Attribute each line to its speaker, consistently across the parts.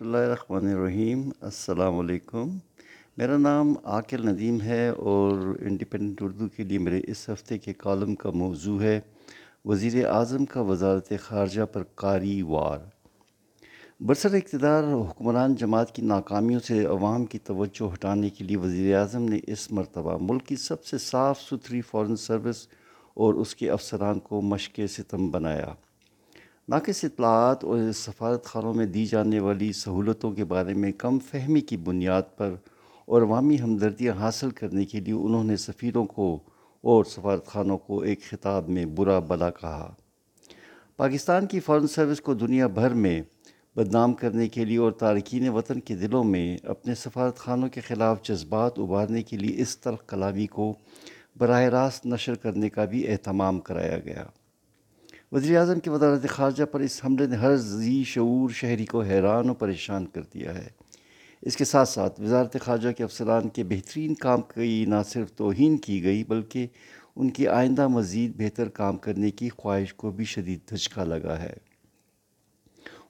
Speaker 1: بسم اللہ الرحمن الرحیم۔ السلام علیکم۔ میرا نام عاقل ندیم ہے اور انڈیپینڈنٹ اردو کے لیے میرے اس ہفتے کے کالم کا موضوع ہے، وزیر اعظم کا وزارت خارجہ پر قاری وار۔ برسر اقتدار حکمران جماعت کی ناکامیوں سے عوام کی توجہ ہٹانے کے لیے وزیر اعظم نے اس مرتبہ ملک کی سب سے صاف ستھری فورن سروس اور اس کے افسران کو مشق ستم بنایا۔ ناقص اطلاعات اور سفارت خانوں میں دی جانے والی سہولتوں کے بارے میں کم فہمی کی بنیاد پر اور عوامی ہمدردیاں حاصل کرنے کے لیے انہوں نے سفیروں کو اور سفارت خانوں کو ایک خطاب میں برا بلا کہا۔ پاکستان کی فورن سروس کو دنیا بھر میں بدنام کرنے کے لیے اور تارکین وطن کے دلوں میں اپنے سفارت خانوں کے خلاف جذبات ابھارنے کے لیے اس تلخ کلامی کو براہ راست نشر کرنے کا بھی اہتمام کرایا گیا۔ وزیر اعظم کی وزارت خارجہ پر اس حملے نے ہر ذی شعور شہری کو حیران و پریشان کر دیا ہے۔ اس کے ساتھ ساتھ وزارت خارجہ کے افسران کے بہترین کام کی نہ صرف توہین کی گئی بلکہ ان کی آئندہ مزید بہتر کام کرنے کی خواہش کو بھی شدید دھچکا لگا ہے۔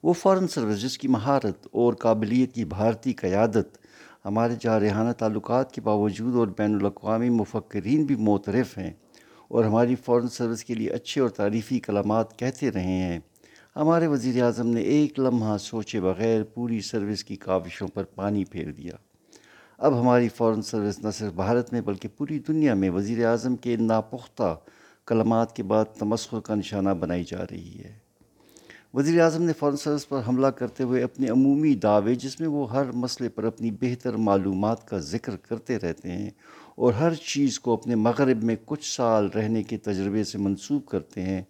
Speaker 1: وہ فارن سروس جس کی مہارت اور قابلیت کی بھارتی قیادت، ہمارے جارحانہ تعلقات کے باوجود اور بین الاقوامی مفکرین بھی معترف ہیں۔ اور ہماری فورن سروس کے لیے اچھے اور تعریفی کلمات کہتے رہے ہیں۔ ہمارے وزیر اعظم نے ایک لمحہ سوچے بغیر پوری سروس کی کاوشوں پر پانی پھیر دیا۔ اب ہماری فورن سروس نہ صرف بھارت میں بلکہ پوری دنیا میں وزیر اعظم کے ناپختہ کلمات کے بعد تمسخر کا نشانہ بنائی جا رہی ہے۔ وزیر اعظم نے فورن سروس پر حملہ کرتے ہوئے اپنے عمومی دعوے جس میں وہ ہر مسئلے پر اپنی بہتر معلومات کا ذکر کرتے رہتے ہیں اور ہر چیز کو اپنے مغرب میں کچھ سال رہنے کے تجربے سے منسوب کرتے ہیں۔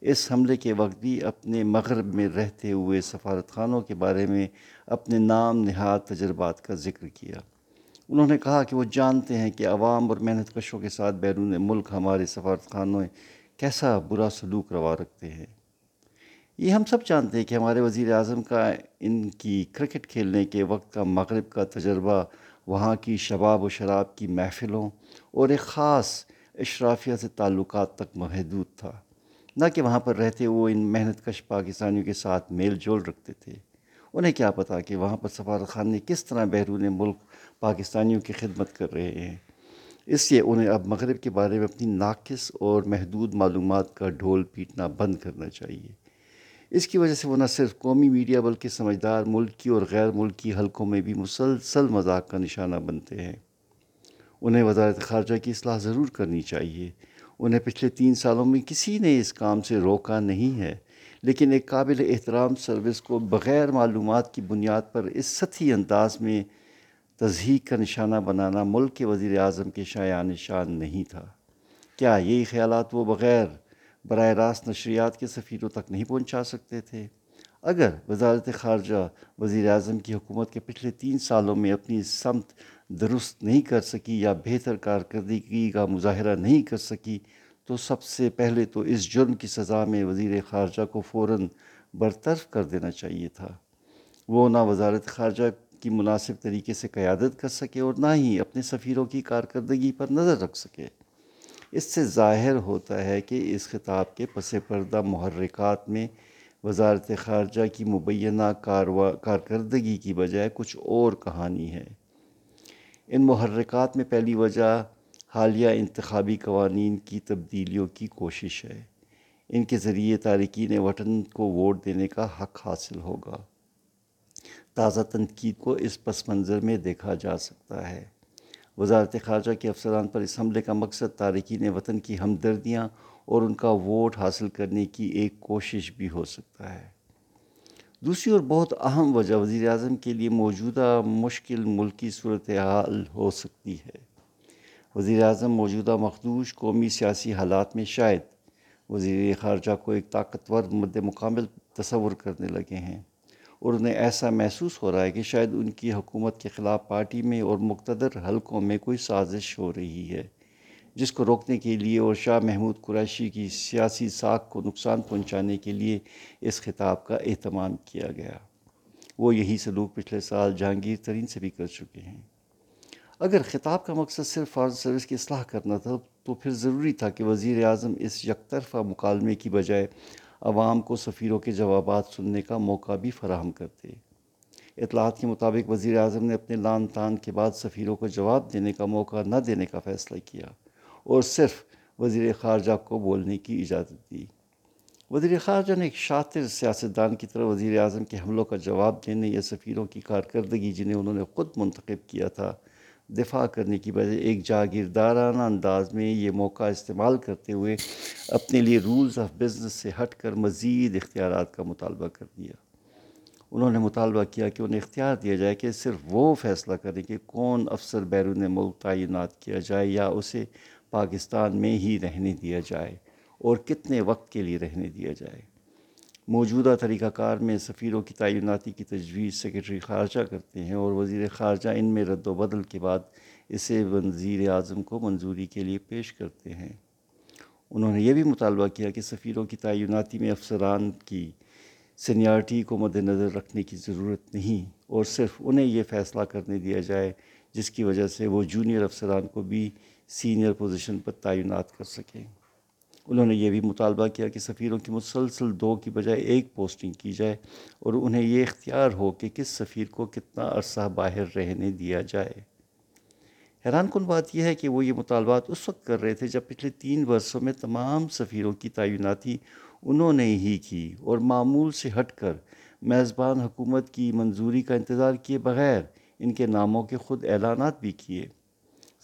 Speaker 1: اس حملے کے وقت بھی اپنے مغرب میں رہتے ہوئے سفارت خانوں کے بارے میں اپنے نام نہاد تجربات کا ذکر کیا۔ انہوں نے کہا کہ وہ جانتے ہیں کہ عوام اور محنت کشوں کے ساتھ بیرون ملک ہمارے سفارت خانوں کیسا برا سلوک روا رکھتے ہیں۔ یہ ہم سب جانتے ہیں کہ ہمارے وزیر اعظم کا ان کی کرکٹ کھیلنے کے وقت کا مغرب کا تجربہ وہاں کی شباب و شراب کی محفلوں اور ایک خاص اشرافیہ سے تعلقات تک محدود تھا۔ نہ کہ وہاں پر رہتے وہ ان محنت کش پاکستانیوں کے ساتھ میل جول رکھتے تھے۔ انہیں کیا پتا کہ وہاں پر سفارت خان نے کس طرح بیرون ملک پاکستانیوں کی خدمت کر رہے ہیں۔ اس لیے انہیں اب مغرب کے بارے میں اپنی ناقص اور محدود معلومات کا ڈھول پیٹنا بند کرنا چاہیے۔ اس کی وجہ سے وہ نہ صرف قومی میڈیا بلکہ سمجھدار ملکی اور غیر ملکی حلقوں میں بھی مسلسل مذاق کا نشانہ بنتے ہیں۔ انہیں وزارت خارجہ کی اصلاح ضرور کرنی چاہیے۔ انہیں پچھلے تین سالوں میں کسی نے اس کام سے روکا نہیں ہے، لیکن ایک قابل احترام سروس کو بغیر معلومات کی بنیاد پر اس سطحی انداز میں تضحیق کا نشانہ بنانا ملک کے وزیر اعظم کے شایان شان نہیں تھا۔ کیا یہی خیالات وہ بغیر براہ راست نشریات کے سفیروں تک نہیں پہنچا سکتے تھے۔ اگر وزارت خارجہ وزیر اعظم کی حکومت کے پچھلے تین سالوں میں اپنی سمت درست نہیں کر سکی یا بہتر کارکردگی کا مظاہرہ نہیں کر سکی، تو سب سے پہلے تو اس جرم کی سزا میں وزیر خارجہ کو فوراً برطرف کر دینا چاہیے تھا۔ وہ نہ وزارت خارجہ کی مناسب طریقے سے قیادت کر سکے اور نہ ہی اپنے سفیروں کی کارکردگی پر نظر رکھ سکے۔ اس سے ظاہر ہوتا ہے کہ اس خطاب کے پس پردہ محرکات میں وزارت خارجہ کی مبینہ کاروا، کارکردگی کی بجائے کچھ اور کہانی ہے۔ ان محرکات میں پہلی وجہ حالیہ انتخابی قوانین کی تبدیلیوں کی کوشش ہے۔ ان کے ذریعے تارکین وطن کو ووٹ دینے کا حق حاصل ہوگا۔ تازہ تنقید کو اس پس منظر میں دیکھا جا سکتا ہے۔ وزارت خارجہ کے افسران پر اس حملے کا مقصد تارکین وطن کی ہمدردیاں اور ان کا ووٹ حاصل کرنے کی ایک کوشش بھی ہو سکتا ہے۔ دوسری اور بہت اہم وجہ وزیر اعظم کے لیے موجودہ مشکل ملکی صورتحال ہو سکتی ہے۔ وزیر اعظم موجودہ مخدوش قومی سیاسی حالات میں شاید وزیر خارجہ کو ایک طاقتور مد مقابل تصور کرنے لگے ہیں۔ اور انہیں ایسا محسوس ہو رہا ہے کہ شاید ان کی حکومت کے خلاف پارٹی میں اور مقتدر حلقوں میں کوئی سازش ہو رہی ہے، جس کو روکنے کے لیے اور شاہ محمود قریشی کی سیاسی ساکھ کو نقصان پہنچانے کے لیے اس خطاب کا اہتمام کیا گیا۔ وہ یہی سلوک پچھلے سال جہانگیر ترین سے بھی کر چکے ہیں۔ اگر خطاب کا مقصد صرف فارن سروس کی اصلاح کرنا تھا، تو پھر ضروری تھا کہ وزیر اعظم اس یک طرفہ مکالمے کی بجائے عوام کو سفیروں کے جوابات سننے کا موقع بھی فراہم کرتے۔ اطلاعات کے مطابق وزیر اعظم نے اپنے لان تان کے بعد سفیروں کو جواب دینے کا موقع نہ دینے کا فیصلہ کیا اور صرف وزیر خارجہ کو بولنے کی اجازت دی۔ وزیر خارجہ نے ایک شاطر سیاستدان کی طرح وزیر اعظم کے حملوں کا جواب دینے یا سفیروں کی کارکردگی جنہیں انہوں نے خود منتخب کیا تھا دفاع کرنے کی بجائے ایک جاگیردارانہ انداز میں یہ موقع استعمال کرتے ہوئے اپنے لیے رولز آف بزنس سے ہٹ کر مزید اختیارات کا مطالبہ کر دیا۔ انہوں نے مطالبہ کیا کہ انہیں اختیار دیا جائے کہ صرف وہ فیصلہ کریں کہ کون افسر بیرون ملک تعینات کیا جائے یا اسے پاکستان میں ہی رہنے دیا جائے اور کتنے وقت کے لیے رہنے دیا جائے۔ موجودہ طریقہ کار میں سفیروں کی تعیناتی کی تجویز سیکرٹری خارجہ کرتے ہیں اور وزیر خارجہ ان میں رد و بدل کے بعد اسے وزیر اعظم کو منظوری کے لیے پیش کرتے ہیں۔ انہوں نے یہ بھی مطالبہ کیا کہ سفیروں کی تعیناتی میں افسران کی سینیارٹی کو مد نظر رکھنے کی ضرورت نہیں اور صرف انہیں یہ فیصلہ کرنے دیا جائے جس کی وجہ سے وہ جونیئر افسران کو بھی سینئر پوزیشن پر تعینات کر سکیں۔ انہوں نے یہ بھی مطالبہ کیا کہ سفیروں کی مسلسل دو کی بجائے ایک پوسٹنگ کی جائے اور انہیں یہ اختیار ہو کہ کس سفیر کو کتنا عرصہ باہر رہنے دیا جائے۔ حیران کن بات یہ ہے کہ وہ یہ مطالبات اس وقت کر رہے تھے جب پچھلے تین برسوں میں تمام سفیروں کی تعیناتی انہوں نے ہی کی اور معمول سے ہٹ کر میزبان حکومت کی منظوری کا انتظار کیے بغیر ان کے ناموں کے خود اعلانات بھی کیے۔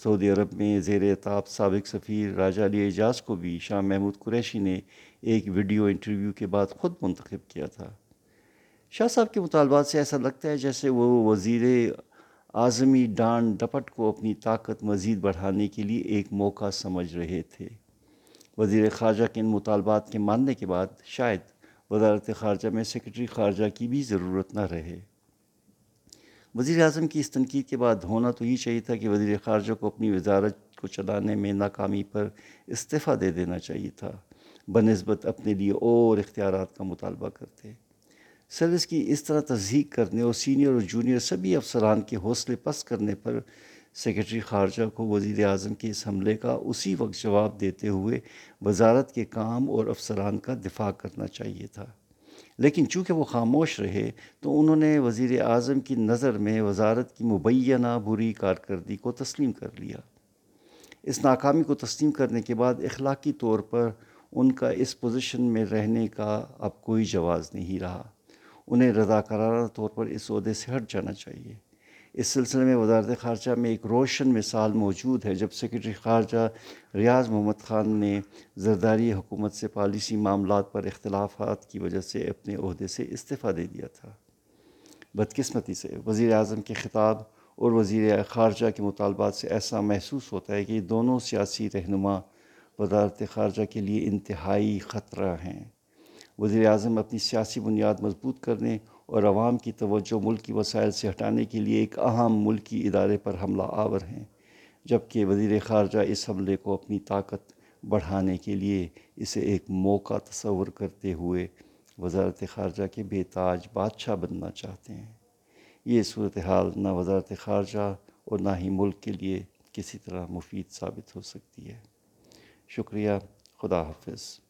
Speaker 1: سعودی عرب میں زیر اطاب سابق سفیر راجہ علی اعجاز کو بھی شاہ محمود قریشی نے ایک ویڈیو انٹرویو کے بعد خود منتخب کیا تھا۔ شاہ صاحب کے مطالبات سے ایسا لگتا ہے جیسے وہ وزیر اعظمی ڈانڈ ڈپٹ کو اپنی طاقت مزید بڑھانے کے لیے ایک موقع سمجھ رہے تھے۔ وزیر خارجہ کے ان مطالبات کے ماننے کے بعد شاید وزارت خارجہ میں سیکرٹری خارجہ کی بھی ضرورت نہ رہے۔ وزیر اعظم کی اس تنقید کے بعد ہونا تو یہ چاہیے تھا کہ وزیر خارجہ کو اپنی وزارت کو چلانے میں ناکامی پر استعفیٰ دے دینا چاہیے تھا۔ بنسبت اپنے لیے اور اختیارات کا مطالبہ کرتے۔ سروس کی اس طرح تصدیق کرنے اور سینئر اور جونیئر سبھی افسران کے حوصلے پس کرنے پر سیکرٹری خارجہ کو وزیر اعظم کے اس حملے کا اسی وقت جواب دیتے ہوئے وزارت کے کام اور افسران کا دفاع کرنا چاہیے تھا۔ لیکن چونکہ وہ خاموش رہے تو انہوں نے وزیر اعظم کی نظر میں وزارت کی مبینہ بری کارکردگی کو تسلیم کر لیا۔ اس ناکامی کو تسلیم کرنے کے بعد اخلاقی طور پر ان کا اس پوزیشن میں رہنے کا اب کوئی جواز نہیں رہا۔ انہیں رضا طور پر اس عہدے سے ہٹ جانا چاہیے۔ اس سلسلے میں وزارت خارجہ میں ایک روشن مثال موجود ہے جب سیکرٹری خارجہ ریاض محمد خان نے زرداری حکومت سے پالیسی معاملات پر اختلافات کی وجہ سے اپنے عہدے سے استعفیٰ دے دیا تھا۔ بدقسمتی سے وزیر اعظم کے خطاب اور وزیر خارجہ کے مطالبات سے ایسا محسوس ہوتا ہے کہ دونوں سیاسی رہنما وزارت خارجہ کے لیے انتہائی خطرہ ہیں۔ وزیر اعظم اپنی سیاسی بنیاد مضبوط کرنے اور عوام کی توجہ ملکی وسائل سے ہٹانے کے لیے ایک اہم ملکی ادارے پر حملہ آور ہیں، جبکہ وزیر خارجہ اس حملے کو اپنی طاقت بڑھانے کے لیے اسے ایک موقع تصور کرتے ہوئے وزارت خارجہ کے بے تاج بادشاہ بننا چاہتے ہیں۔ یہ صورتحال نہ وزارت خارجہ اور نہ ہی ملک کے لیے کسی طرح مفید ثابت ہو سکتی ہے۔ شکریہ، خدا حافظ۔